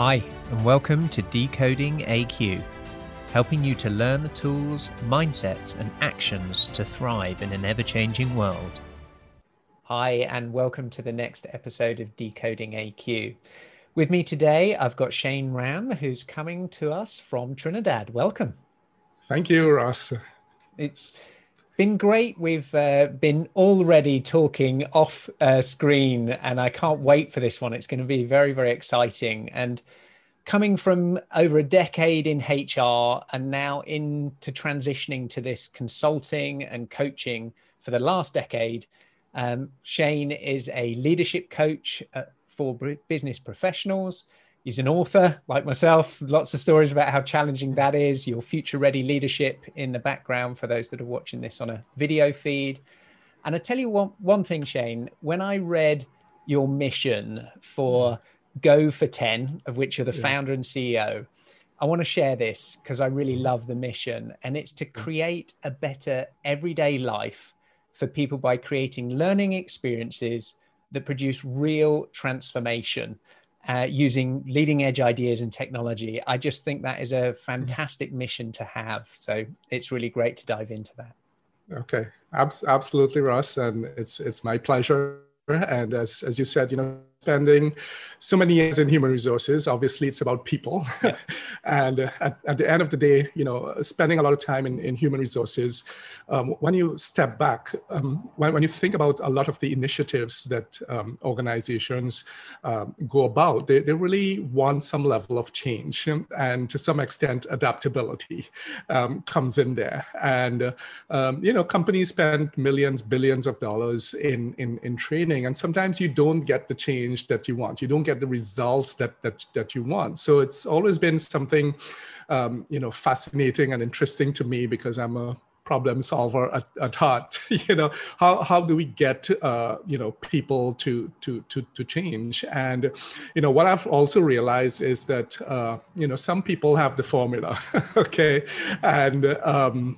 Hi, and welcome to Decoding AQ, helping you to learn the tools, mindsets, and actions to thrive in an ever changing world. Hi, and welcome to the next episode of Decoding AQ. With me today, I've got Shane Ram, who's coming to us from Trinidad. Welcome. Thank you, Ross. It's been great. We've uh, been already talking off uh, screen, and I can't wait for this one. It's going to be very, very exciting. And coming from over a decade in HR and now into transitioning to this consulting and coaching for the last decade, um, Shane is a leadership coach uh, for business professionals. He's an author like myself, lots of stories about how challenging that is, your future ready leadership in the background for those that are watching this on a video feed. And I tell you one, one thing, Shane, when I read your mission for Go for 10, of which you're the yeah. founder and CEO, I want to share this because I really love the mission. And it's to create a better everyday life for people by creating learning experiences that produce real transformation uh, using leading edge ideas and technology. I just think that is a fantastic mission to have. So it's really great to dive into that. Okay, Abs- absolutely, Ross, and it's it's my pleasure. And as as you said, you know, spending so many years in human resources. Obviously it's about people. Yeah. and uh, at, at, the end of the day you know spending a lot of time in, in human resources um, when you step back um, when, when you think about a lot of the initiatives that um, organizations um, go about they, they really want some level of change and to some extent adaptability um, comes in there. And uh, you know companies spend millions billions of dollars in, in in training and sometimes you don't get the change change that you want. You don't get the results that that that you want. So it's always been something, um, you know, fascinating and interesting to me because I'm a problem solver at, at heart. you know, how how do we get uh, you know people to to to to change? And you know, what I've also realized is that uh, you know some people have the formula, okay, and um,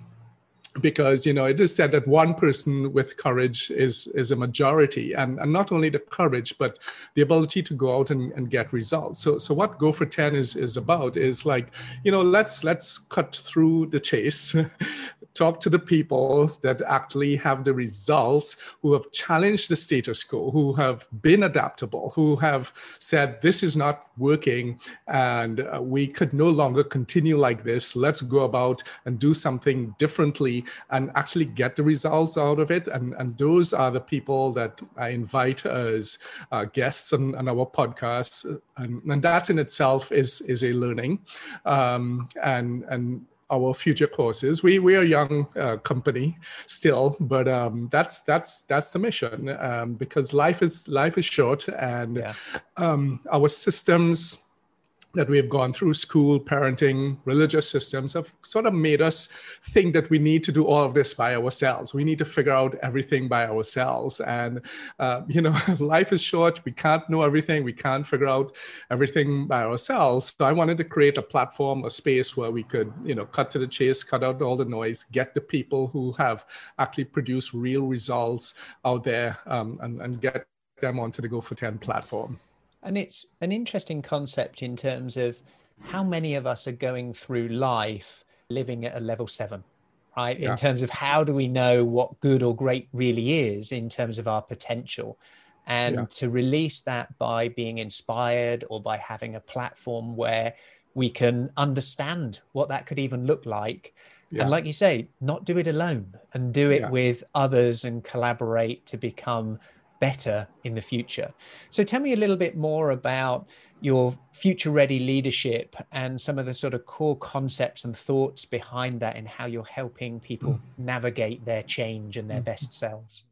because you know it is said that one person with courage is is a majority and, and not only the courage but the ability to go out and, and get results so so what go for 10 is is about is like you know let's let's cut through the chase talk to the people that actually have the results, who have challenged the status quo, who have been adaptable, who have said, this is not working and uh, we could no longer continue like this. Let's go about and do something differently and actually get the results out of it. And, and those are the people that I invite as uh, guests on, on, our podcast. And, and that in itself is, is a learning. Um, and, and our future courses. We we are a young uh, company still, but um, that's that's that's the mission um, because life is life is short, and yeah. um, our systems that we have gone through school, parenting, religious systems have sort of made us think that we need to do all of this by ourselves. We need to figure out everything by ourselves. And, uh, you know, life is short. We can't know everything. We can't figure out everything by ourselves. So I wanted to create a platform, a space where we could, you know, cut to the chase, cut out all the noise, get the people who have actually produced real results out there um, and, and get them onto the Go for 10 platform. And it's an interesting concept in terms of how many of us are going through life living at a level seven, right? Yeah. In terms of how do we know what good or great really is in terms of our potential. And yeah. to release that by being inspired or by having a platform where we can understand what that could even look like. Yeah. And like you say, not do it alone and do it with others and collaborate to become better in the future. So tell me a little bit more about your future ready leadership and some of the sort of core concepts and thoughts behind that and how you're helping people mm. navigate their change and their mm. best selves.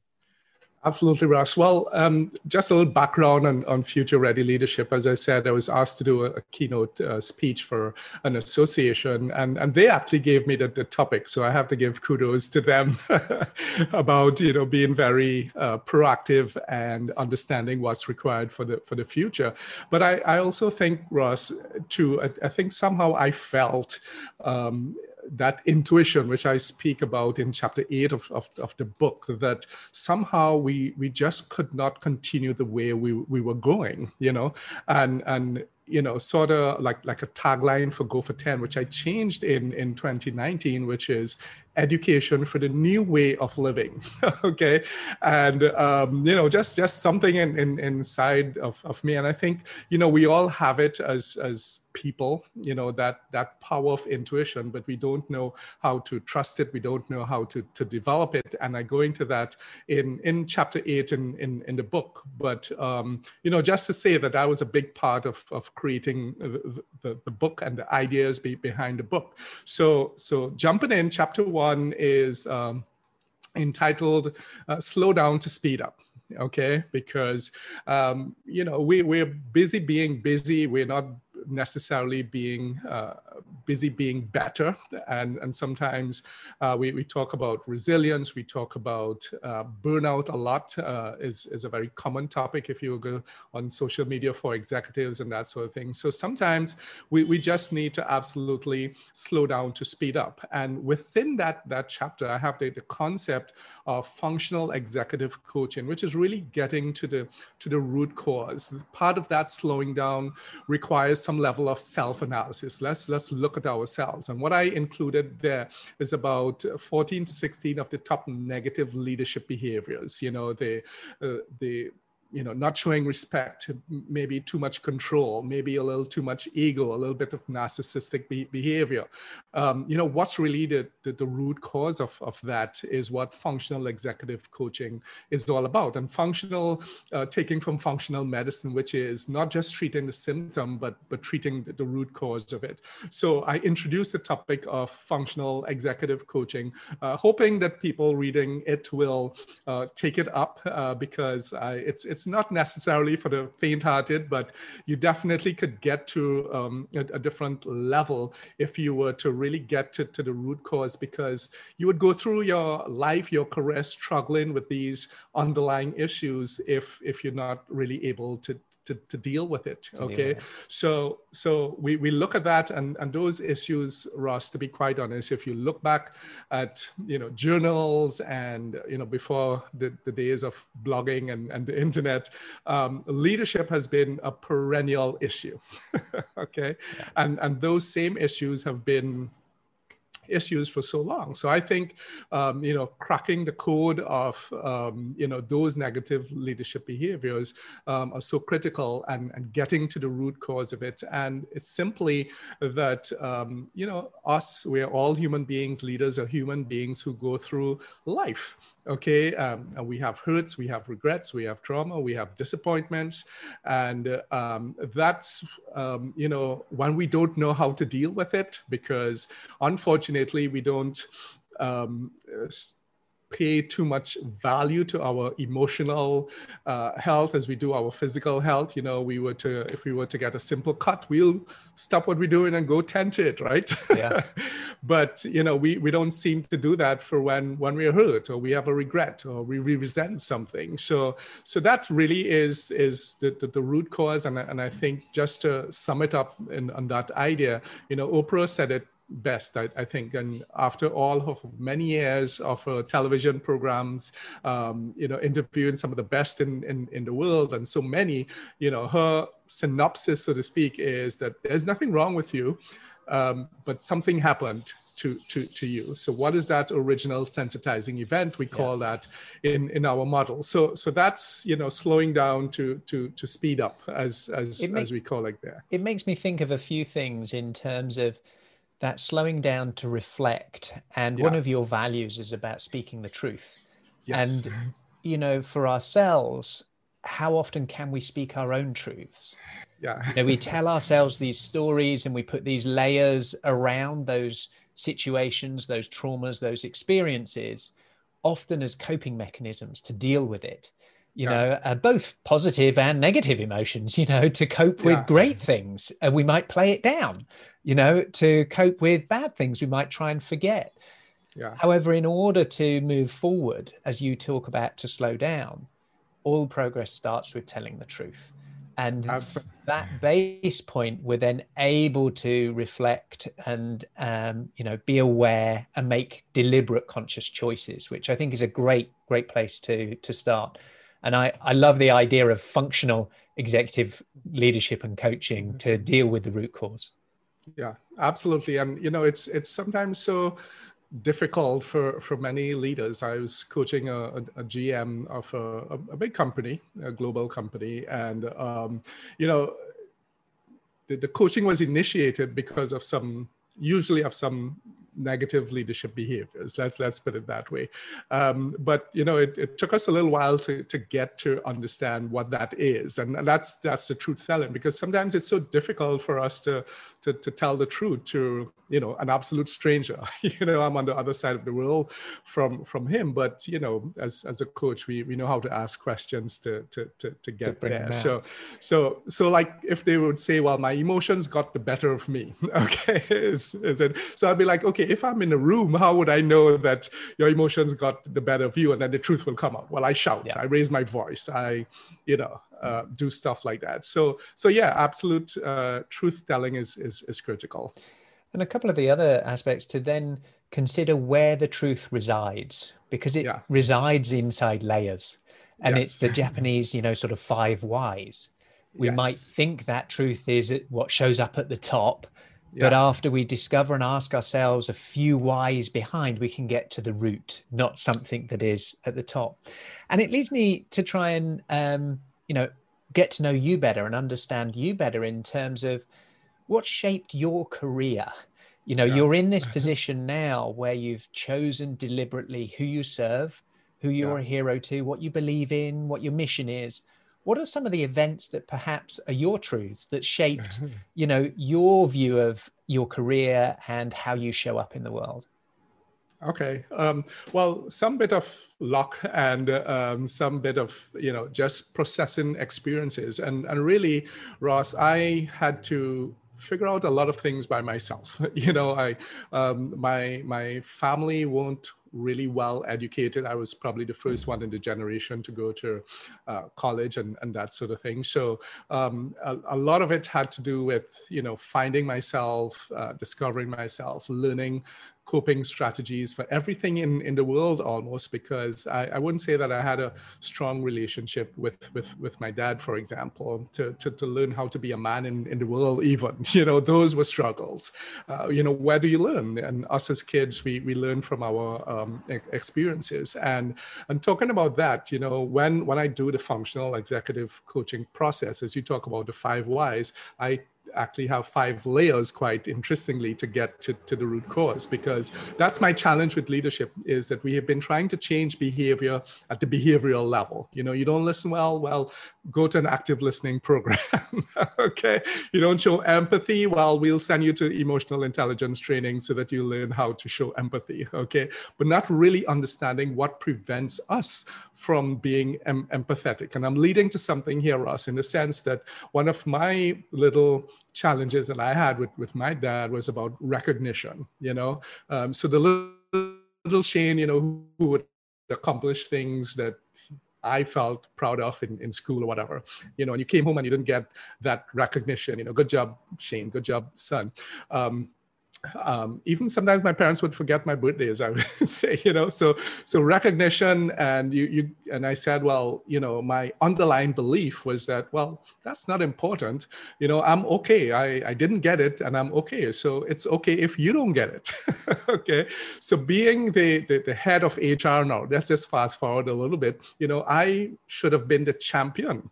Absolutely, Ross. Well, um, just a little background on, on Future Ready Leadership. As I said, I was asked to do a, a keynote uh, speech for an association, and, and they actually gave me the, the topic. So I have to give kudos to them about you know being very uh, proactive and understanding what's required for the for the future. But I, I also think, Ross, too. I, I think somehow I felt um, that intuition which i speak about in chapter 8 of, of, of, the book that somehow we we just could not continue the way we, we were going you know? And and you know, sort of like like a tagline for Go for 10, which I changed in in 2019, which is education for the new way of living. okay, and um, you know, just just something in, in inside of, of me, and I think you know we all have it as as people, you know, that that power of intuition, but we don't know how to trust it. We don't know how to to develop it, and I go into that in in chapter eight in in, in the book. But um, you know, just to say that that was a big part of of creating the, the, the book and the ideas be, behind the book. So so jumping in, chapter one one is um, entitled uh, Slow Down to Speed Up okay? Because um, you know we, we're busy being busy. We're not necessarily being uh, busy being better. And, and sometimes uh, we, we talk about resilience, we talk about uh, burnout a lot, uh, is, is a very common topic if you go on social media for executives and that sort of thing. So sometimes we, we just need to absolutely slow down to speed up. And within that, that chapter, I have the, the concept of functional executive coaching, which is really getting to the, to the root cause. Part of that slowing down requires some level of self-analysis. Let's let's look at ourselves. And what I included there is about 14 to 16 of the top negative leadership behaviors. You know, the uh, the you know not showing respect maybe too much control maybe a little too much ego a little bit of narcissistic be- behavior. Um, you know what's really the, the, the, root cause of, of that is what functional executive coaching is all about. And functional uh, taking from functional medicine which is not just treating the symptom but but treating the, the root cause of it. So i introduced the topic of functional executive coaching uh, hoping that people reading it will uh, take it up uh, because I, it's it's not necessarily for the faint-hearted, but you definitely could get to um, a, a, different level if you were to really get to, to the root cause, because you would go through your life, your career, struggling with these underlying issues if if you're not really able to to, to deal with it okay with it. so so we, we look at that and and those issues ross to be quite honest if you look back at you know journals and you know before the, the days of blogging and, and the internet um, leadership has been a perennial issue okay yeah. and and those same issues have been issues for so long. So I think, um, you know, cracking the code of, um, you know, those negative leadership behaviors um, are so critical and, and getting to the root cause of it. And it's simply that, um, you know, us, we're all human beings, leaders are human beings who go through life okay um, and we have hurts we have regrets we have trauma we have disappointments. And um, that's um, you know when we don't know how to deal with it because unfortunately we don't um, pay too much value to our emotional uh, health as we do our physical health. You know, we were to if we were to get a simple cut, we'll stop what we're doing and go tent it, right? Yeah. but you know, we we don't seem to do that for when when we're hurt or we have a regret or we resent something. So so that really is is the, the, the root cause. And and I think just to sum it up in, on that idea, you know, Oprah said it best, I, I, think. And after all of many years of uh, television programs, um, you know, interviewing some of the best in, in, in the world and so many, you know, her synopsis, so to speak, is that there's nothing wrong with you, um, but something happened to, to, to you. So what is that original sensitizing event? We call yeah. that in, in our model. So so that's you know slowing down to to to speed up as as, make, as we call it there. It makes me think of a few things in terms of that slowing down to reflect. And yeah. one of your values is about speaking the truth. Yes. And, you know, for ourselves, how often can we speak our own truths? Yeah. you know, we tell ourselves these stories and we put these layers around those situations, those traumas, those experiences, often as coping mechanisms to deal with it you yeah. know, uh, both positive and negative emotions, you know, to cope with yeah. great things. And we might play it down, you know, to cope with bad things we might try and forget. Yeah. However, in order to move forward, as you talk about to slow down, all progress starts with telling the truth. And from that base point, we're then able to reflect and, um, you know, be aware and make deliberate conscious choices, which I think is a great, great place to, to start. And I, I love the idea of functional executive leadership and coaching to deal with the root cause yeah absolutely and you know it's it's sometimes so difficult for for many leaders i was coaching a, a, a gm of a, a, big company a global company and um, you know the, the coaching was initiated because of some usually of some negative leadership behaviors. Let's let's put it that way. Um, but you know, it, it, took us a little while to, to get to understand what that is, and, and that's that's the truth telling because sometimes it's so difficult for us to to, to tell the truth to you know an absolute stranger. you know, I'm on the other side of the world from from him, but you know, as as a coach, we we know how to ask questions to to to, to get to there. So so so like if they would say, well, my emotions got the better of me, okay, is, is it? So I'd be like, okay, if I'm in a room, how would I know that your emotions got the better of you? And then the truth will come out. Well, I shout, yeah. I raise my voice, I, you know, uh, do stuff like that. So, so yeah, absolute uh, truth telling is, is, is critical. And a couple of the other aspects to then consider where the truth resides, because it yeah. resides inside layers. And yes. it's the Japanese, you know, sort of five whys. We yes. might think that truth is what shows up at the top, yeah. But after we discover and ask ourselves a few whys behind, we can get to the root, not something that is at the top. And it leads me to try and, um, you know, get to know you better and understand you better in terms of what shaped your career. You know, yeah. you're in this position now where you've chosen deliberately who you serve, who you're yeah. a hero to, what you believe in, what your mission is what are some of the events that perhaps are your truths that shaped you know your view of your career and how you show up in the world okay um, well some bit of luck and um, some bit of you know just processing experiences and and really ross i had to figure out a lot of things by myself you know i um, my my family won't really well educated. I was probably the first one in the generation to go to uh, college and, and that sort of thing. So um, a, a, lot of it had to do with, you know, finding myself, uh, discovering myself, learning coping strategies for everything in, in the world almost because I, I wouldn't say that I had a strong relationship with with, with my dad, for example, to, to, to learn how to be a man in, in the world even. You know, those were struggles. Uh, you know, where do you learn? And us as kids, we, we learn from our um, experiences. And and talking about that, you know, when when I do the functional executive coaching process, as you talk about the five whys, I actually have five layers quite interestingly to get to, to the root cause because that's my challenge with leadership is that we have been trying to change behavior at the behavioral level. You know you don't listen well well go to an active listening program okay? You don't show empathy well we'll send you to emotional intelligence training so that you learn how to show empathy okay? But not really understanding what prevents us from being em- empathetic. And i'm leading to something here ross in the sense that one of my little challenges that I had with, with my dad was about recognition, you know. Um, so the little, little Shane, you know, who, who would accomplish things that I felt proud of in, in school or whatever, you know, and you came home and you didn't get that recognition, you know, good job, Shane, good job, son. Um, um, even sometimes my parents would forget my birthdays i would say you know? So so recognition and you you and i said well you know my underlying belief was that well that's not important. You know i'm okay. I i didn't get it and i'm okay. So it's okay if you don't get it okay? So being the, the the head of hr now let's just fast forward a little bit. You know i should have been the champion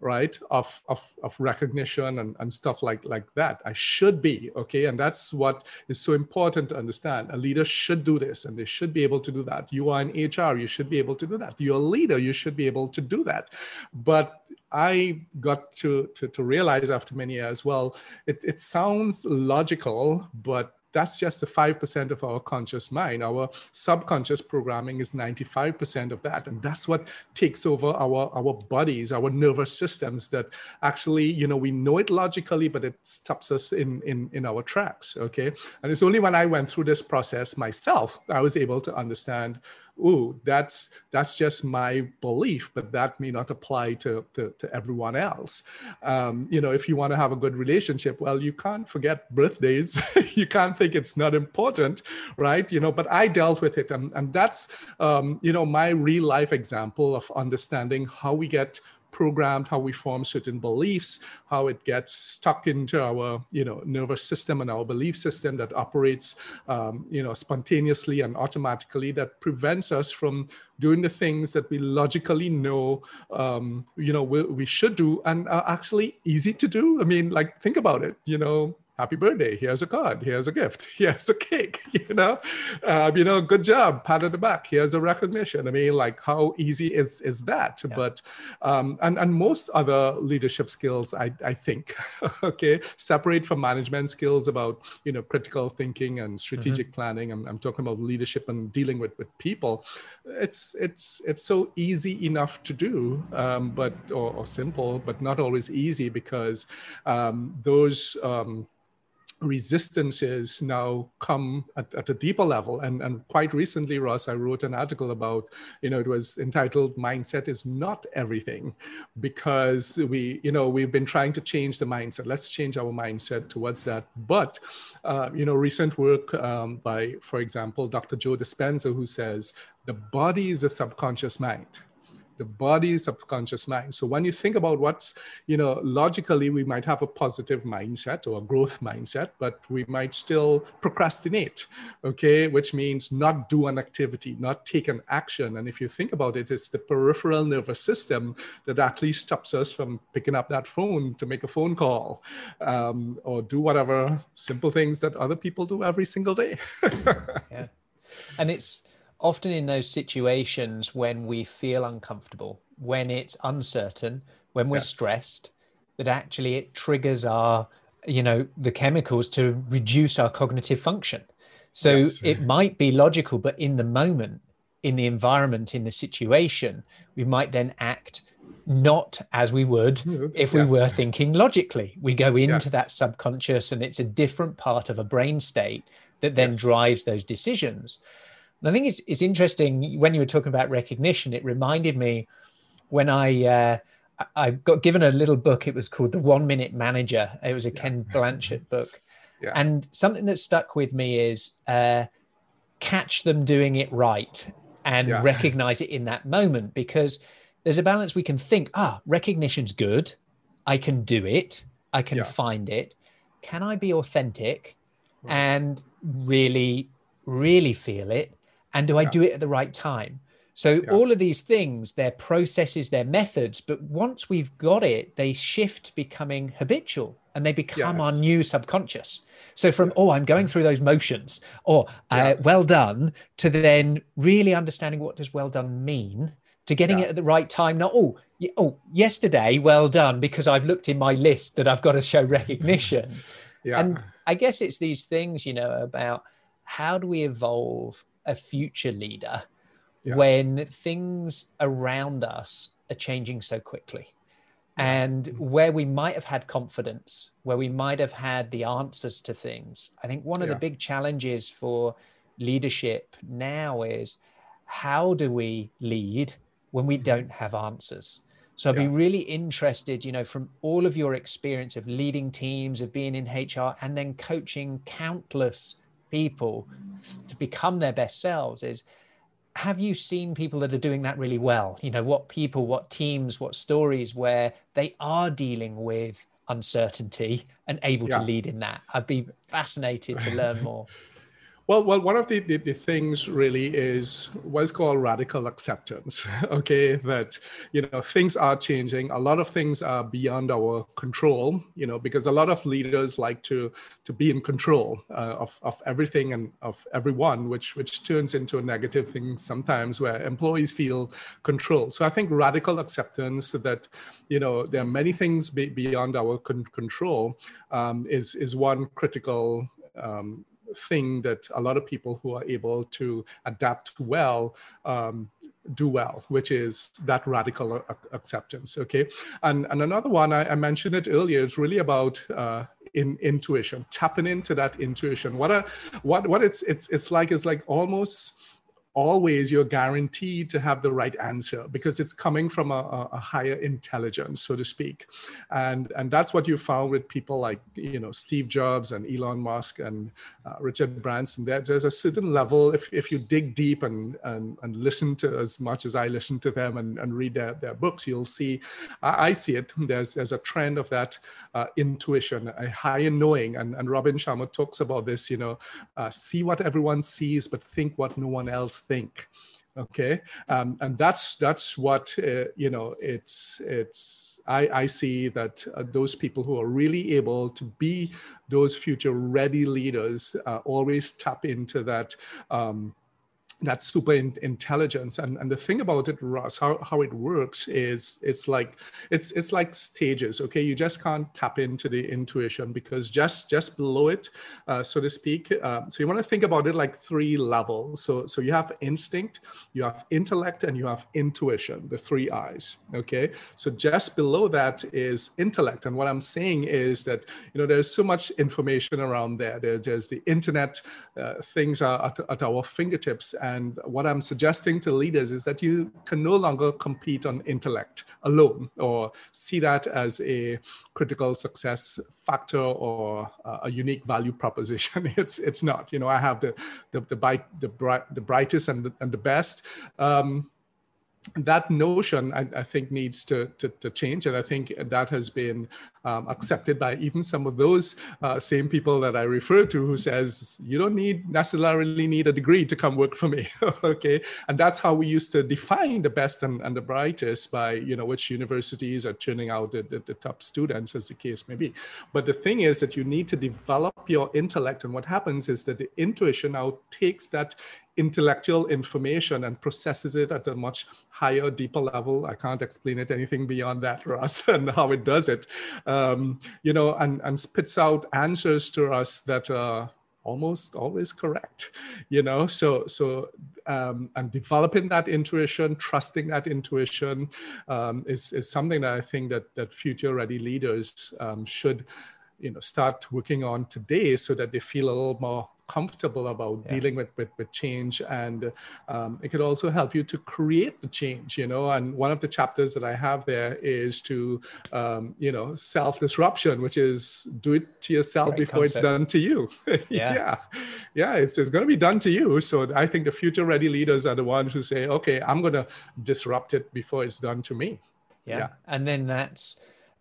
right of, of, of recognition and, and stuff like, like that. I should be okay? And that's what is so important to understand. A leader should do this and they should be able to do that. You are in hr you should be able to do that. You're a leader you should be able to do that. But i got to to, to realize after many years well it, it sounds logical but that's just the 5% of our conscious mind. Our subconscious programming is 95% of that. And that's what takes over our, our bodies, our nervous systems that actually, you know, we know it logically, but it stops us in, in, in our tracks. Okay. And it's only when I went through this process myself, I was able to understand ooh, that's that's just my belief, but that may not apply to to, to everyone else. Um, you know, if you want to have a good relationship, well, you can't forget birthdays. you can't think it's not important, right? You know, but I dealt with it, and and that's um, you know my real life example of understanding how we get programmed, how we form certain beliefs, how it gets stuck into our, you know, nervous system and our belief system that operates, um, you know, spontaneously and automatically that prevents us from doing the things that we logically know, um, you know, we, we should do and are actually easy to do. I mean, like, think about it, you know, happy birthday. Here's a card. Here's a gift. Here's a cake you know? Um, you know good job. Pat on the back. Here's a recognition. I mean like how easy is is that? Yeah. but um, and and most other leadership skills i i think okay? Separate from management skills about you know critical thinking and strategic mm-hmm. planning. I'm, I'm talking about leadership and dealing with with people. It's it's it's so easy enough to do um, but or, or, simple but not always easy because um, those um, resistances now come at, at, a deeper level. And, and quite recently ross i wrote an article about you know it was entitled mindset is not everything because we you know we've been trying to change the mindset. Let's change our mindset towards that. But uh, you know recent work um, by for example dr joe dispenza who says the body is a subconscious mind the body subconscious mind. So when you think about what's you know logically we might have a positive mindset or a growth mindset but we might still procrastinate okay? Which means not do an activity not take an action. And if you think about it it's the peripheral nervous system that actually stops us from picking up that phone to make a phone call um, or do whatever simple things that other people do every single day. Yeah. And it's often in those situations when we feel uncomfortable, when it's uncertain, when we're yes. stressed, that actually it triggers our, you know, the chemicals to reduce our cognitive function. So yes. it might be logical, but in the moment, in the environment, in the situation, we might then act not as we would if we yes. were thinking logically. We go into yes. that subconscious and it's a different part of a brain state that then drives those decisions. And I think it's it's interesting when you were talking about recognition. It reminded me when I uh, I got given a little book. It was called The One Minute Manager. It was a yeah. Ken Blanchard book, yeah. and something that stuck with me is uh, catch them doing it right and yeah. recognize it in that moment because there's a balance. We can think, ah, recognition's good. I can do it. I can find it. Can I be authentic and really, really feel it? And do i do it at the right time so yeah. all of these things they're processes they're methods but once we've got it they shift becoming habitual and they become yes. our new subconscious so from yes. oh i'm going through those motions or uh, well done to then really understanding what does well done mean to getting yeah. it at the right time not oh oh yesterday well done because i've looked in my list that i've got to show recognition yeah. and i guess it's these things you know about how do we evolve a future leader yeah. when things around us are changing so quickly. And where we might have had confidence, where we might have had the answers to things, I think one of yeah. the big challenges for leadership now is how do we lead when we mm-hmm. don't have answers? So I'd yeah. be really interested, you know, from all of your experience of leading teams, of being in HR, and then coaching countless people to become their best selves is have you seen people that are doing that really well? You know what people what teams what stories where they are dealing with uncertainty and able yeah. to lead in that? I'd be fascinated to learn more Well, well, one of the, the, the, things really is what's called radical acceptance. Okay, that you know things are changing. A lot of things are beyond our control. You know, because a lot of leaders like to to be in control uh, of of everything and of everyone, which which turns into a negative thing sometimes, where employees feel control. So I think radical acceptance that you know there are many things be, beyond our con- control um, is is one critical um, thing that a lot of people who are able to adapt well um, do well, which is that radical acceptance. Okay, and and another one I, I mentioned it earlier. It's really about uh, in intuition, tapping into that intuition. What a what what it's it's it's like is like almost always you're guaranteed to have the right answer because it's coming from a, a, higher intelligence so to speak. And and that's what you found with people like you know steve jobs and elon musk and uh, richard branson. There, there's a certain level if, if you dig deep and, and and listen to as much as i listen to them and, and read their, their books you'll see I, I see it. There's there's a trend of that uh, intuition a higher knowing. And, and robin sharma talks about this you know uh, see what everyone sees but think what no one else think okay? Um, and that's that's what uh, you know it's it's i i see that uh, those people who are really able to be those future ready leaders uh, always tap into that um, that super in, intelligence. And, and the thing about it Russ how, how it works is it's like it's it's like stages okay? You just can't tap into the intuition because just just below it uh, so to speak uh, so you want to think about it like three levels. So so you have instinct you have intellect and you have intuition the three eyes okay? So just below that is intellect. And what i'm saying is that you know there's so much information around there, there there's the internet uh, things are at, at our fingertips. and and what I'm suggesting to leaders is that you can no longer compete on intellect alone or see that as a critical success factor or a unique value proposition. it's it's not. You know, I have the the the, the, bright, the brightest and the, and the best. Um, that notion I, I, think needs to, to, to, change. And i think that has been um, accepted by even some of those uh, same people that i refer to who says you don't need necessarily need a degree to come work for me. Okay? And that's how we used to define the best and, and the brightest by you know which universities are churning out the, the, the top students as the case may be. But the thing is that you need to develop your intellect. And what happens is that the intuition now takes that intellectual information and processes it at a much higher, deeper level. I can't explain it anything beyond that for us and how it does it, um, you know, and, and spits out answers to us that are almost always correct, you know. So so um, and developing that intuition, trusting that intuition um, is is something that I think that that future ready leaders um, should you know start working on today so that they feel a little more comfortable about yeah. dealing with, with, with change and um, it could also help you to create the change you know? And one of the chapters that i have there is to um, you know self disruption which is do it to yourself Great before concept. it's done to you. Yeah. Yeah, yeah it's, it's going to be done to you. So i think the future ready leaders are the ones who say okay i'm going to disrupt it before it's done to me. Yeah, yeah. and then that's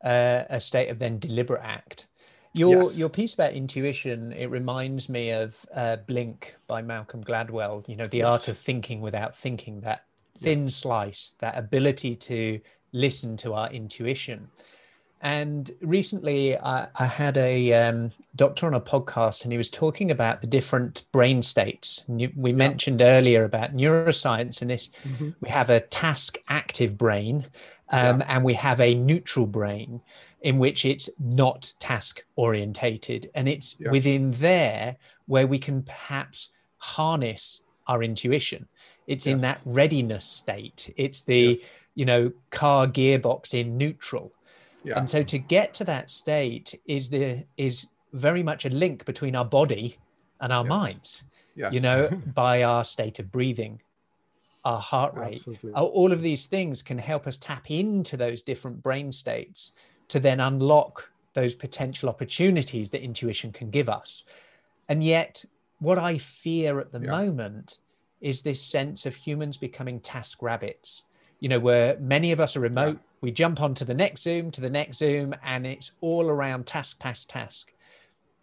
uh, a state of then deliberate act your yes. your piece about intuition it reminds me of uh, Blink by Malcolm Gladwell. You know, the yes. art of thinking without thinking. That thin yes. slice, that ability to listen to our intuition. And recently, I, I had a um, doctor on a podcast, and he was talking about the different brain states. we yeah. mentioned earlier about neuroscience, and this mm-hmm. we have a task active brain, um, yeah. and we have a neutral brain in which it's not task orientated. And it's yes. within there where we can perhaps harness our intuition. It's yes. in that readiness state. It's the, yes. you know, car gearbox in neutral. Yeah. And so to get to that state is the is very much a link between our body and our minds. Yes. You know, by our state of breathing, our heart rate. Absolutely. All of these things can help us tap into those different brain states to then unlock those potential opportunities that intuition can give us. And yet, what I fear at the yeah. moment is this sense of humans becoming task rabbits, you know, where many of us are remote. Yeah. We jump onto the next Zoom, to the next Zoom, and it's all around task, task, task.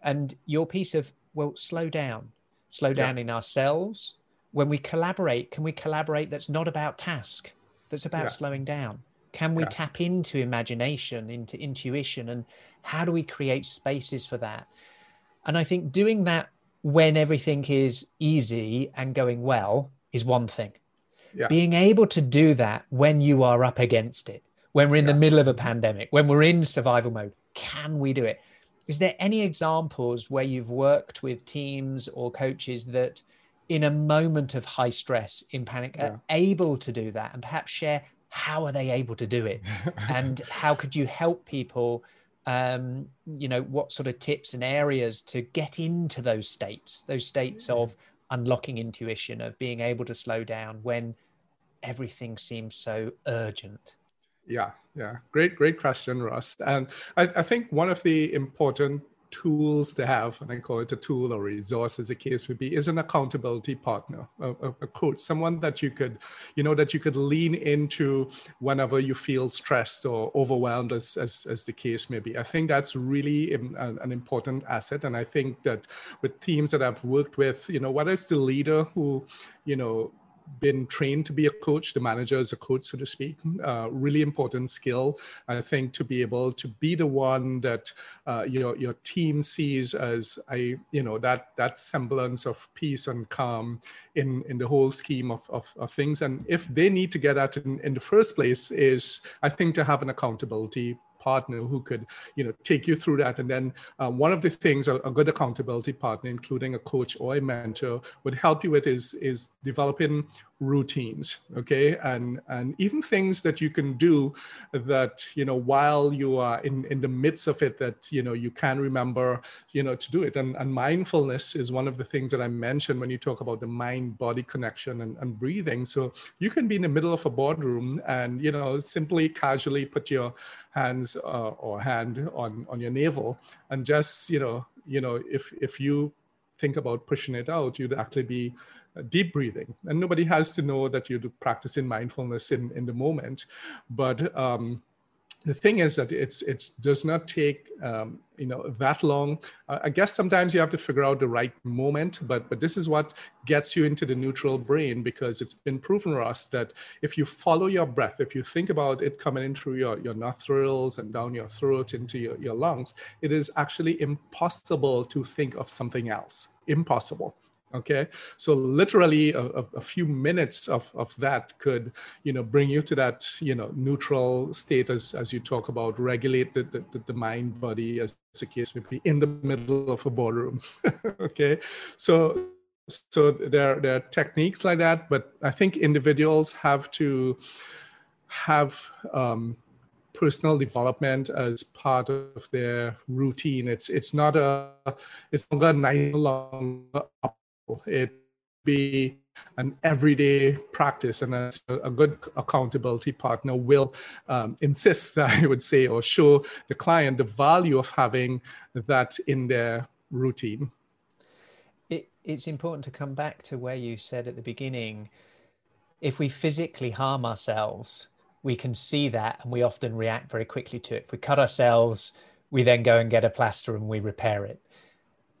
And your piece of, well, slow down, slow down yeah. in ourselves. When we collaborate, can we collaborate that's not about task, that's about slowing down? Can we yeah. tap into imagination, into intuition, and how do we create spaces for that? And I think doing that when everything is easy and going well is one thing. Yeah. Being able to do that when you are up against it, when we're in yeah. the middle of a pandemic, when we're in survival mode, can we do it? Is there any examples where you've worked with teams or coaches that in a moment of high stress in panic yeah. are able to do that and perhaps share how are they able to do it and how could you help people um, you know what sort of tips and areas to get into those states those states of unlocking intuition, of being able to slow down when everything seems so urgent? Yeah, yeah, great, great question, Russ. And I, I think one of the important tools to have, and I call it a tool or resource as the case would be, is an accountability partner, a, a, coach, someone that you could, you know, that you could lean into whenever you feel stressed or overwhelmed, as, as, as the case may be. I think that's really an, an important asset. And I think that with teams that I've worked with, you know, whether it's the leader who, you know, been trained to be a coach, the manager is a coach, so to speak. Uh, really important skill, I think, to be able to be the one that uh, your your team sees as I, you know, that that semblance of peace and calm in in the whole scheme of of, of things. And if they need to get at in, in the first place, is I think to have an accountability partner who could you know take you through that. And then um, one of the things a, a, good accountability partner including a coach or a mentor would help you with is is developing routines okay? And and even things that you can do that you know while you are in in the midst of it that you know you can remember you know to do it. And, and mindfulness is one of the things that i mentioned when you talk about the mind body connection and, and breathing. So you can be in the middle of a boardroom and you know simply casually put your hands uh, or hand on on your navel and just you know you know if if you think about pushing it out you'd actually be deep breathing. And nobody has to know that you're practicing mindfulness in, in the moment. But um, the thing is that it's it does not take um, you know that long. Uh, I guess sometimes you have to figure out the right moment, but but this is what gets you into the neutral brain because it's been proven to us that if you follow your breath, if you think about it coming in through your, your nostrils and down your throat into your, your lungs, it is actually impossible to think of something else. Impossible okay? So literally a, a, few minutes of, of that could you know bring you to that you know neutral state as, as you talk about regulate the, the, the mind body as the case may be in the middle of a boardroom. Okay? So so there, there are techniques like that but i think individuals have to have um, personal development as part of their routine. It's it's not a it's not a nice long it be an everyday practice and a, a good accountability partner will um, insist i would say or show the client the value of having that in their routine. It, it's important to come back to where you said at the beginning if we physically harm ourselves we can see that and we often react very quickly to it. If we cut ourselves we then go and get a plaster and we repair it.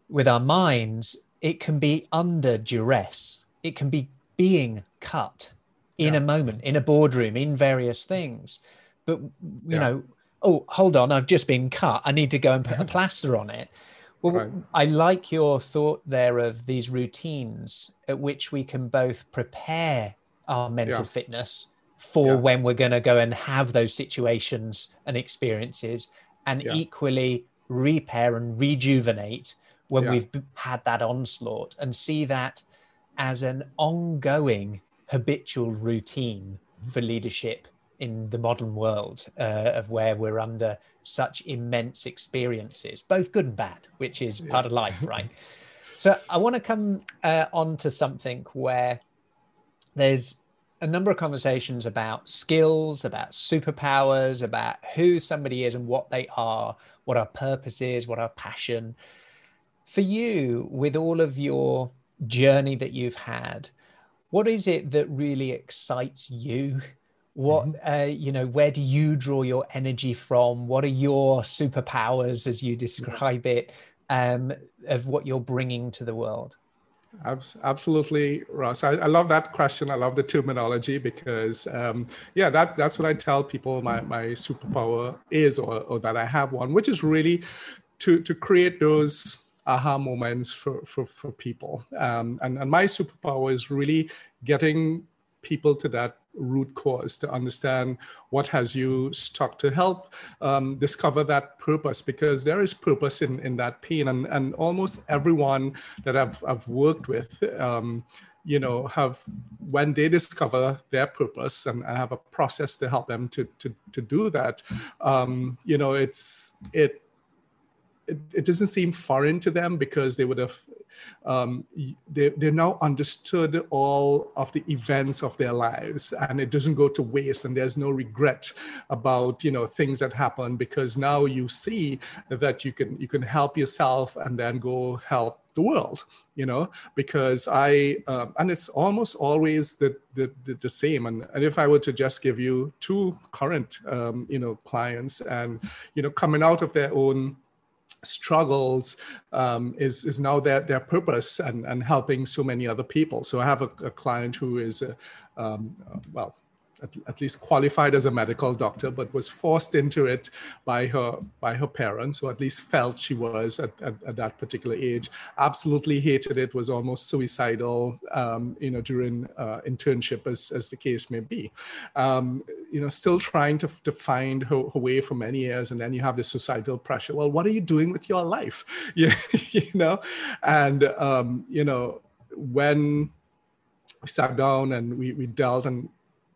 With our minds it can be under duress. It can be being cut in yeah. a moment, in a boardroom, in various things. But, you yeah. know, oh, hold on, I've just been cut. I need to go and put a plaster on it. Well, right. I like your thought there of these routines at which we can both prepare our mental yeah. fitness for when we're going to go and have those situations and experiences, and equally repair and rejuvenate when yeah. we've had that onslaught and see that as an ongoing habitual routine for leadership in the modern world uh, of where we're under such immense experiences, both good and bad, which is yeah. part of life, right? so I want to come uh, on to something where there's a number of conversations about skills, about superpowers, about who somebody is and what they are, what our purpose is, what our passion for you, with all of your journey that you've had, what is it that really excites you? What mm-hmm. uh, you know, where do you draw your energy from? What are your superpowers, as you describe it, um, of what you're bringing to the world? Absolutely, Ross. I, I, love that question. I love the terminology because, um, yeah, that's that's what I tell people. My my superpower is, or, or that I have one, which is really to to create those aha moments for, for, for people. Um, and, and my superpower is really getting people to that root cause to understand what has you stuck to help um, discover that purpose because there is purpose in, in that pain and, and almost everyone that I've, I've worked with um, you know have when they discover their purpose and I have a process to help them to to, to do that um, you know it's it it, it doesn't seem foreign to them because they would have um, they, they now understood all of the events of their lives and it doesn't go to waste and there's no regret about you know things that happen because now you see that you can you can help yourself and then go help the world you know because i uh, and it's almost always the, the the, the, same. And, and if i were to just give you two current um, you know clients and you know coming out of their own struggles um, is is now their their purpose and and helping so many other people. So i have a, a client who is a, um, well at, at, least qualified as a medical doctor, but was forced into it by her by her parents, or at least felt she was at, at, at that particular age. Absolutely hated it, was almost suicidal, um, you know, during uh, internship, as, as the case may be. Um, you know, still trying to, to find her, her, way for many years, and then you have the societal pressure. Well, what are you doing with your life? Yeah, you know, and um, you know when we sat down and we, we dealt and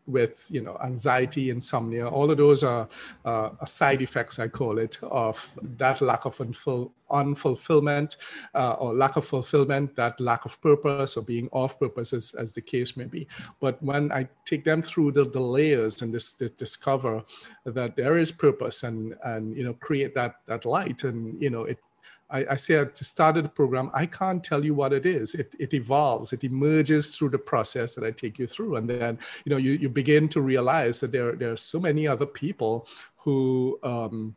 with you know anxiety insomnia. All of those are uh, side effects i call it of that lack of unful- unfulfillment uh, or lack of fulfillment that lack of purpose or being off purpose as, as the case may be. But when i take them through the, the layers and this, discover that there is purpose and and you know create that that light and you know it I, I say at the start of the program, I can't tell you what it is. It, it evolves, it emerges through the process that I take you through. And then, you know, you, you begin to realize that there, there are so many other people who, um,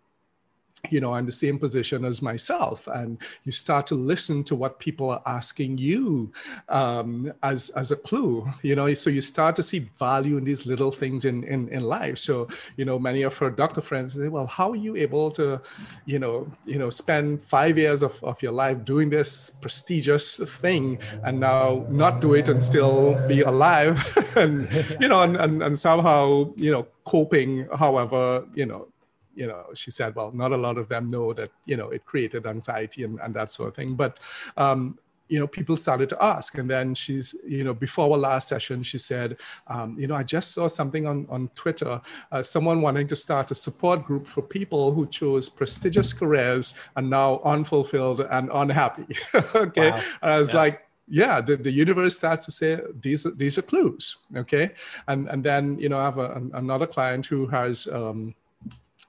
you know, in the same position as myself. And you start to listen to what people are asking you um, as, as a clue, you know, so you start to see value in these little things in, in, in life. So, you know, many of her doctor friends say, well, how are you able to, you know, you know, spend five years of, of your life doing this prestigious thing and now not do it and still be alive and, you know, and, and, and somehow, you know, coping however, you know, you know, she said, well, not a lot of them know that, you know, it created anxiety and, and that sort of thing. But, um, you know, people started to ask. And then she's, you know, before our last session, she said, um, you know, I just saw something on, on Twitter, uh, someone wanting to start a support group for people who chose prestigious careers and now unfulfilled and unhappy. okay. Wow. And I was yeah. like, yeah, the, the universe starts to say these are, these are clues. Okay. And, and then, you know, I have a, another client who has, um,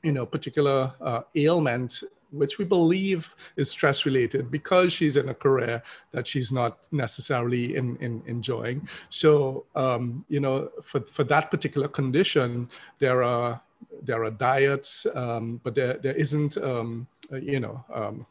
you know, particular uh, ailment which we believe is stress related because she's in a career that she's not necessarily in, in enjoying. So, um, you know, for, for that particular condition, there are there are diets, um, but there, there isn't, um, you know, um,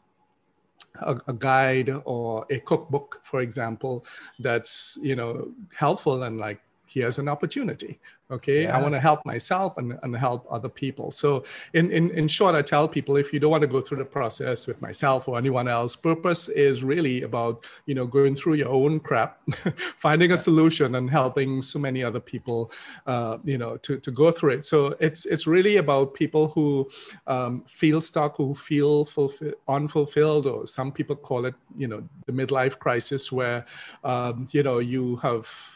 a, a, guide or a cookbook, for example, that's you know helpful and like here's an opportunity okay? Yeah. i want to help myself and, and help other people. So in, in in short i tell people if you don't want to go through the process with myself or anyone else purpose is really about you know going through your own crap finding a solution and helping so many other people uh, you know to, to go through it. So it's it's really about people who um, feel stuck who feel fulfill, unfulfilled or some people call it you know the midlife crisis where um, you know you have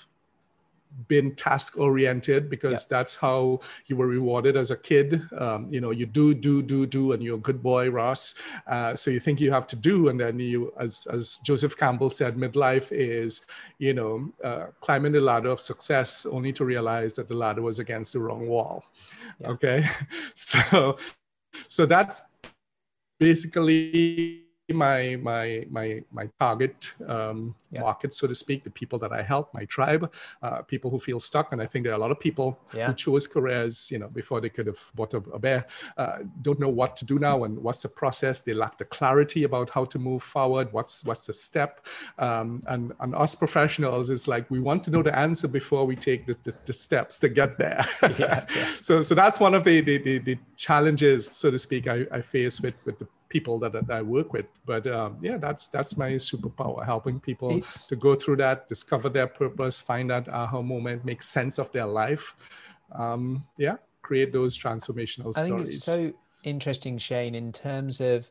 been task oriented because yeah. that's how you were rewarded as a kid. Um, you know, you do, do, do, do, and you're a good boy, Ross. Uh, so you think you have to do, and then you, as as Joseph Campbell said, midlife is, you know, uh, climbing the ladder of success, only to realize that the ladder was against the wrong wall. Yeah. Okay, so so that's basically my my my my target um, yeah. market, so to speak, the people that I help, my tribe, uh, people who feel stuck, and I think there are a lot of people yeah. who chose careers, you know, before they could have bought a, a bear, uh, don't know what to do now and what's the process. They lack the clarity about how to move forward. What's what's the step? Um, and and us professionals is like we want to know the answer before we take the, the, the steps to get there. yeah, so so that's one of the the, the, the challenges, so to speak, I, I face with with the people that, that I work with. But um, yeah, that's that's my superpower, helping people to go through that, discover their purpose, find that aha moment, make sense of their life. Um, yeah, create those transformational I stories. think it's so interesting, Shane, in terms of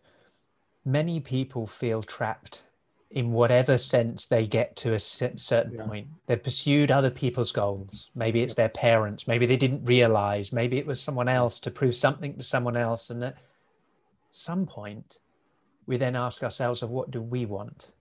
many people feel trapped in whatever sense they get to a certain yeah. point. They've pursued other people's goals. Maybe it's yeah. their parents. Maybe they didn't realize. Maybe it was someone else to prove something to someone else. And some point, we then ask ourselves of what do we want?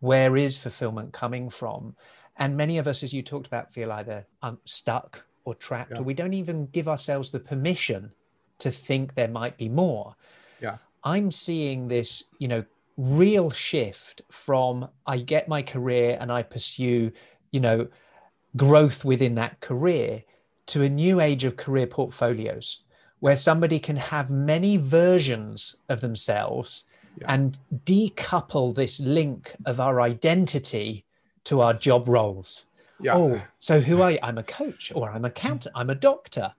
where is fulfillment coming from and many of us as you talked about feel either um, stuck or trapped yeah. or we don't even give ourselves the permission to think there might be more yeah i'm seeing this you know real shift from i get my career and i pursue you know growth within that career to a new age of career portfolios where somebody can have many versions of themselves yeah. and decouple this link of our identity to our job roles. Yeah. Oh, so who are you? I'm a coach or I'm an accountant, I'm a doctor.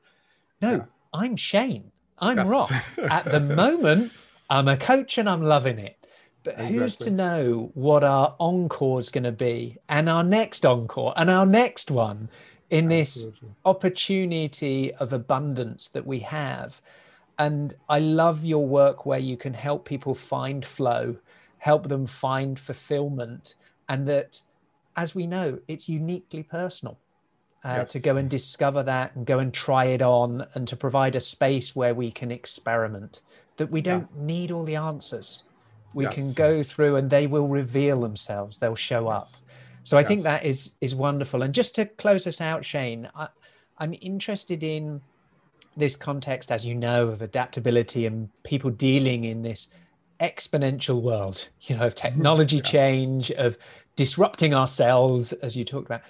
No, yeah. I'm Shane. I'm yes. Ross. At the moment, I'm a coach and I'm loving it. But exactly. who's to know what our encore is going to be and our next encore and our next one in this Absolutely. opportunity of abundance that we have? And I love your work where you can help people find flow, help them find fulfillment, and that, as we know, it's uniquely personal. Uh, yes. To go and discover that and go and try it on, and to provide a space where we can experiment, that we don't yeah. need all the answers we yes. can go through and they will reveal themselves they'll show yes. up so i yes. think that is is wonderful and just to close us out shane I, i'm interested in this context as you know of adaptability and people dealing in this exponential world you know of technology yeah. change of disrupting ourselves as you talked about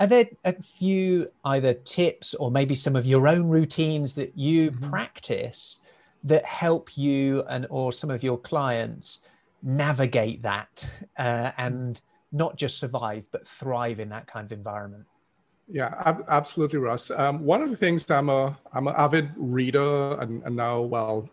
are there a few either tips or maybe some of your own routines that you mm-hmm. practice that help you and or some of your clients navigate that uh, and not just survive but thrive in that kind of environment. Yeah ab- absolutely Ross. Um, one of the things i'm a i'm an avid reader and, and now well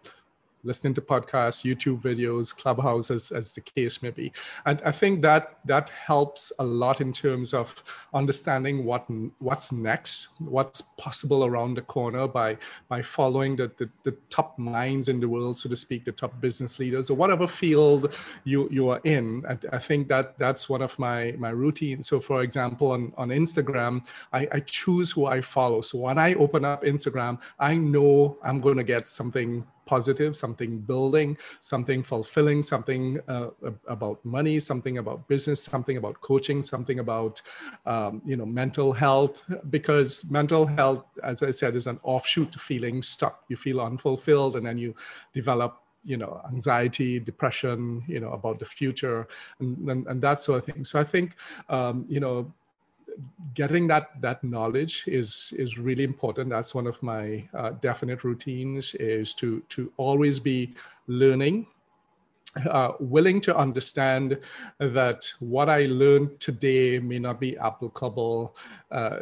listening to podcasts, YouTube videos, clubhouses, as, the case may be. And I think that that helps a lot in terms of understanding what what's next, what's possible around the corner by by following the, the, the top minds in the world, so to speak, the top business leaders or whatever field you you are in. I, I think that that's one of my my routines. So for example, on, on Instagram, I, I choose who I follow. So when I open up Instagram, I know I'm going to get something positive, something building, something fulfilling, something uh, about money, something about business, something about coaching, something about um, you know mental health. Because mental health, as I said, is an offshoot to feeling stuck. You feel unfulfilled, and then you develop you know anxiety depression you know about the future and, and, and that sort of thing so i think um, you know getting that that knowledge is is really important. That's one of my uh, definite routines is to to always be learning uh, willing to understand that what i learned today may not be applicable uh,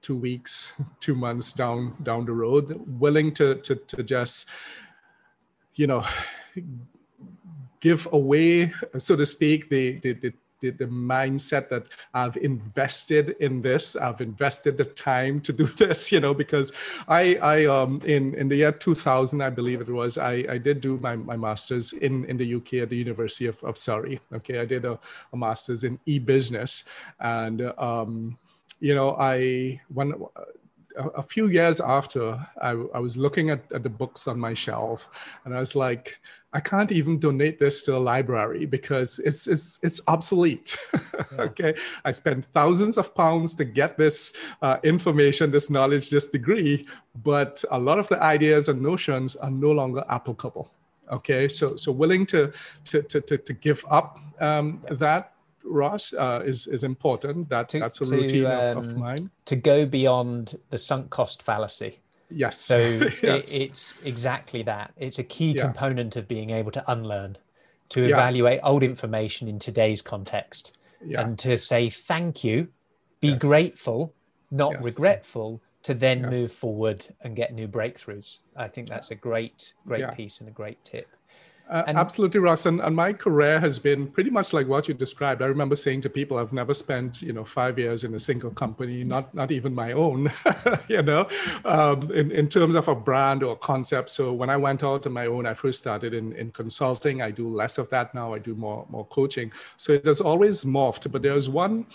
two weeks two months down down the road. Willing to to, to just you know give away so to speak the, the, the the, the mindset that I've invested in this, I've invested the time to do this, you know, because I, I um, in, in the year 2000, I believe it was, I, I did do my, my master's in, in the UK at the University of, of Surrey. Okay, I did a, a master's in e-business. And, um, you know, I, when, a, few years after, I, I was looking at, at, the books on my shelf, and I was like, I can't even donate this to a library because it's it's it's obsolete. Yeah. okay, I spent thousands of pounds to get this uh, information, this knowledge, this degree, but a lot of the ideas and notions are no longer applicable. Okay, so so willing to to to to, to give up um, that Ross, uh, is is important. That to, that's a to, routine um, of, of, um, mine. To go beyond the sunk cost fallacy. Yes. So yes. It, it's exactly that. It's a key yeah. component of being able to unlearn, to evaluate yeah. old information in today's context, yeah. and to say thank you, be yes. grateful, not yes. regretful, to then move forward and get new breakthroughs. I think that's a great, great piece and a great tip. Uh, absolutely, Ross. And, and, my career has been pretty much like what you described. I remember saying to people, I've never spent, you know, five years in a single company, not not even my own, you know, um, in, in terms of a brand or a concept. So when I went out on my own, I first started in, in consulting. I do less of that now. I do more more coaching. So it has always morphed. But there was one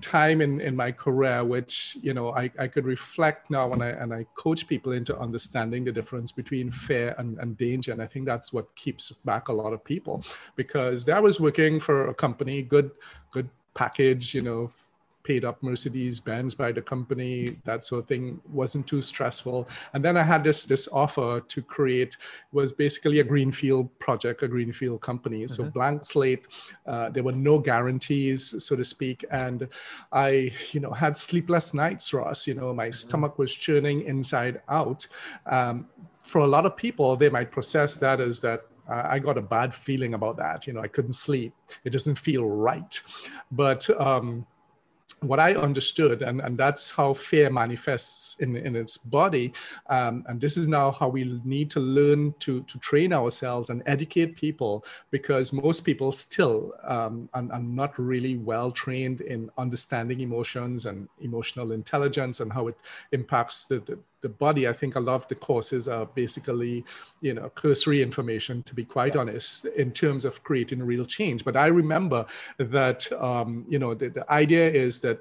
time in, in my career which, you know, I, I could reflect now when I and I coach people into understanding the difference between fear and, and danger. And I think that's what keeps back a lot of people because I was working for a company, good, good package, you know, paid up Mercedes Benz by the company, that sort of thing wasn't too stressful. And then I had this this offer to create was basically a greenfield project, a greenfield company. So mm-hmm. blank slate. Uh, there were no guarantees, so to speak. And I, you know, had sleepless nights, Ross. You know, my mm-hmm. stomach was churning inside out. Um, for a lot of people, they might process that as that I got a bad feeling about that. You know, I couldn't sleep. It doesn't feel right. But um, what I understood, and, and that's how fear manifests in, in its body. Um, and this is now how we need to learn to, to train ourselves and educate people because most people still um, are, are, not really well trained in understanding emotions and emotional intelligence and how it impacts the, the the body, I think a lot of the courses are basically, you know, cursory information, to be quite honest, in terms of creating real change. But I remember that, um, you know, the, the idea is that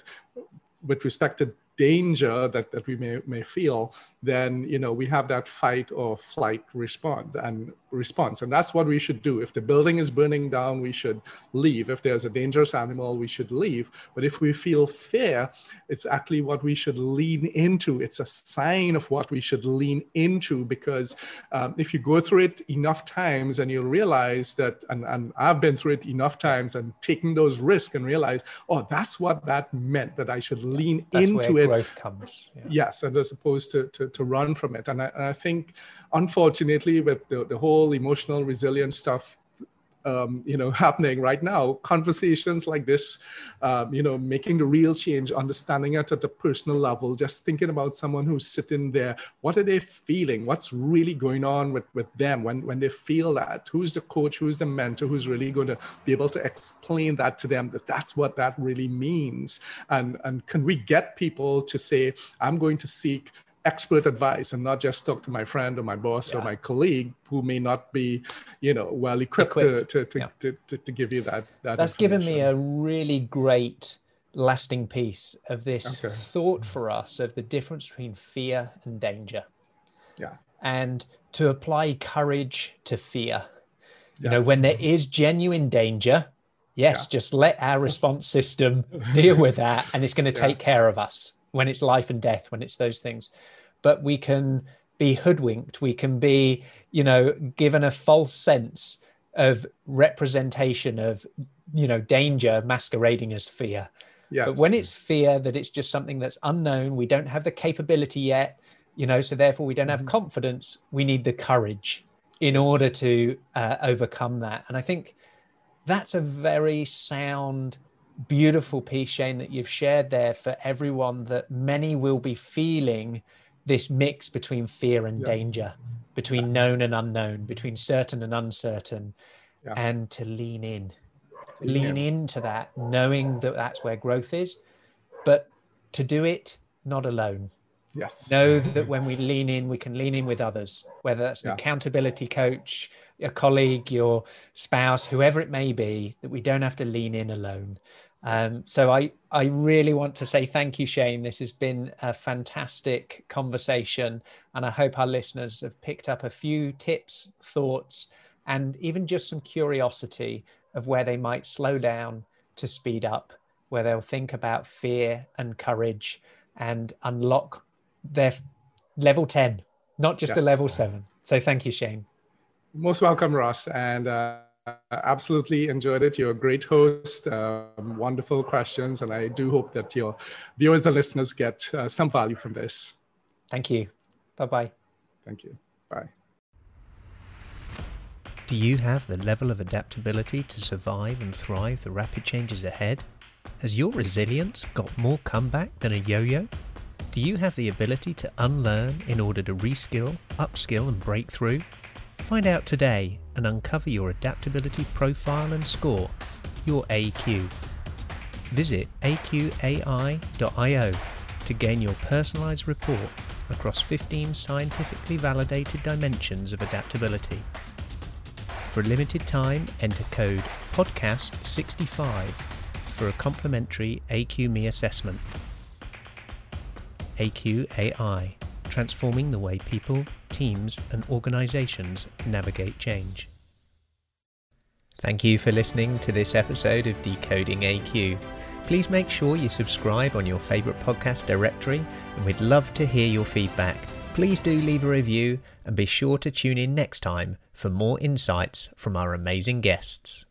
with respect to danger that, that we may, may feel, then you know we have that fight or flight respond and response. And that's what we should do. If the building is burning down, we should leave. If there's a dangerous animal, we should leave. But if we feel fear, it's actually what we should lean into. It's a sign of what we should lean into because um, if you go through it enough times and you'll realize that, and, and I've been through it enough times and taking those risks and realize, oh, that's what that meant, that I should lean that's into it. Growth comes. Yeah. Yes, and as opposed to, to, to run from it. And I, and I think, unfortunately, with the, the whole emotional resilience stuff um, you know happening right now conversations like this um, you know making the real change understanding it at a personal level just thinking about someone who's sitting there. What are they feeling? What's really going on with, with them when, when they feel that? Who's the coach? Who's the mentor? Who's really going to be able to explain that to them that that's what that really means? And and can we get people to say i'm going to seek expert advice and not just talk to my friend or my boss yeah. or my colleague who may not be you know well equipped, equipped. To, to, yeah. to, to, to, give you that, that that's given me a really great lasting piece of this okay. thought for us of the difference between fear and danger yeah and to apply courage to fear you know when there is genuine danger yes just let our response system deal with that and it's going to take care of us when it's life and death, when it's those things. But we can be hoodwinked. We can be, you know, given a false sense of representation of, you know, danger masquerading as fear. Yes. But when it's fear that it's just something that's unknown, we don't have the capability yet, you know, so therefore we don't have mm-hmm. confidence. We need the courage in yes. order to uh, overcome that. And I think that's a very sound beautiful piece, Shane, that you've shared there for everyone that many will be feeling this mix between fear and yes. danger, between known and unknown, between certain and uncertain, yeah. and to lean in, lean into that, knowing that that's where growth is, but to do it not alone. Yes. Know that when we lean in, we can lean in with others, whether that's an yeah. accountability coach, a colleague, your spouse, whoever it may be, that we don't have to lean in alone. Um, so I, I really want to say thank you, Shane. This has been a fantastic conversation, and I hope our listeners have picked up a few tips, thoughts, and even just some curiosity of where they might slow down to speed up, where they'll think about fear and courage and unlock their level 10, not just yes. a level seven. So thank you, Shane. Most welcome, Ross. And uh absolutely enjoyed it. You're a great host, um, wonderful questions, and I do hope that your viewers and listeners get uh, some value from this. Thank you. Bye bye. Thank you. Bye. Do you have the level of adaptability to survive and thrive the rapid changes ahead? Has your resilience got more comeback than a yo yo? Do you have the ability to unlearn in order to reskill, upskill, and break through? Find out today and uncover your adaptability profile and score, your AQ. Visit aqai.io to gain your personalized report across 15 scientifically validated dimensions of adaptability. For a limited time, enter code PODCAST65 for a complimentary AQME assessment. AQAI transforming the way people, teams, and organizations navigate change. Thank you for listening to this episode of Decoding AQ. Please make sure you subscribe on your favourite podcast directory, and we'd love to hear your feedback. Please do leave a review and be sure to tune in next time for more insights from our amazing guests.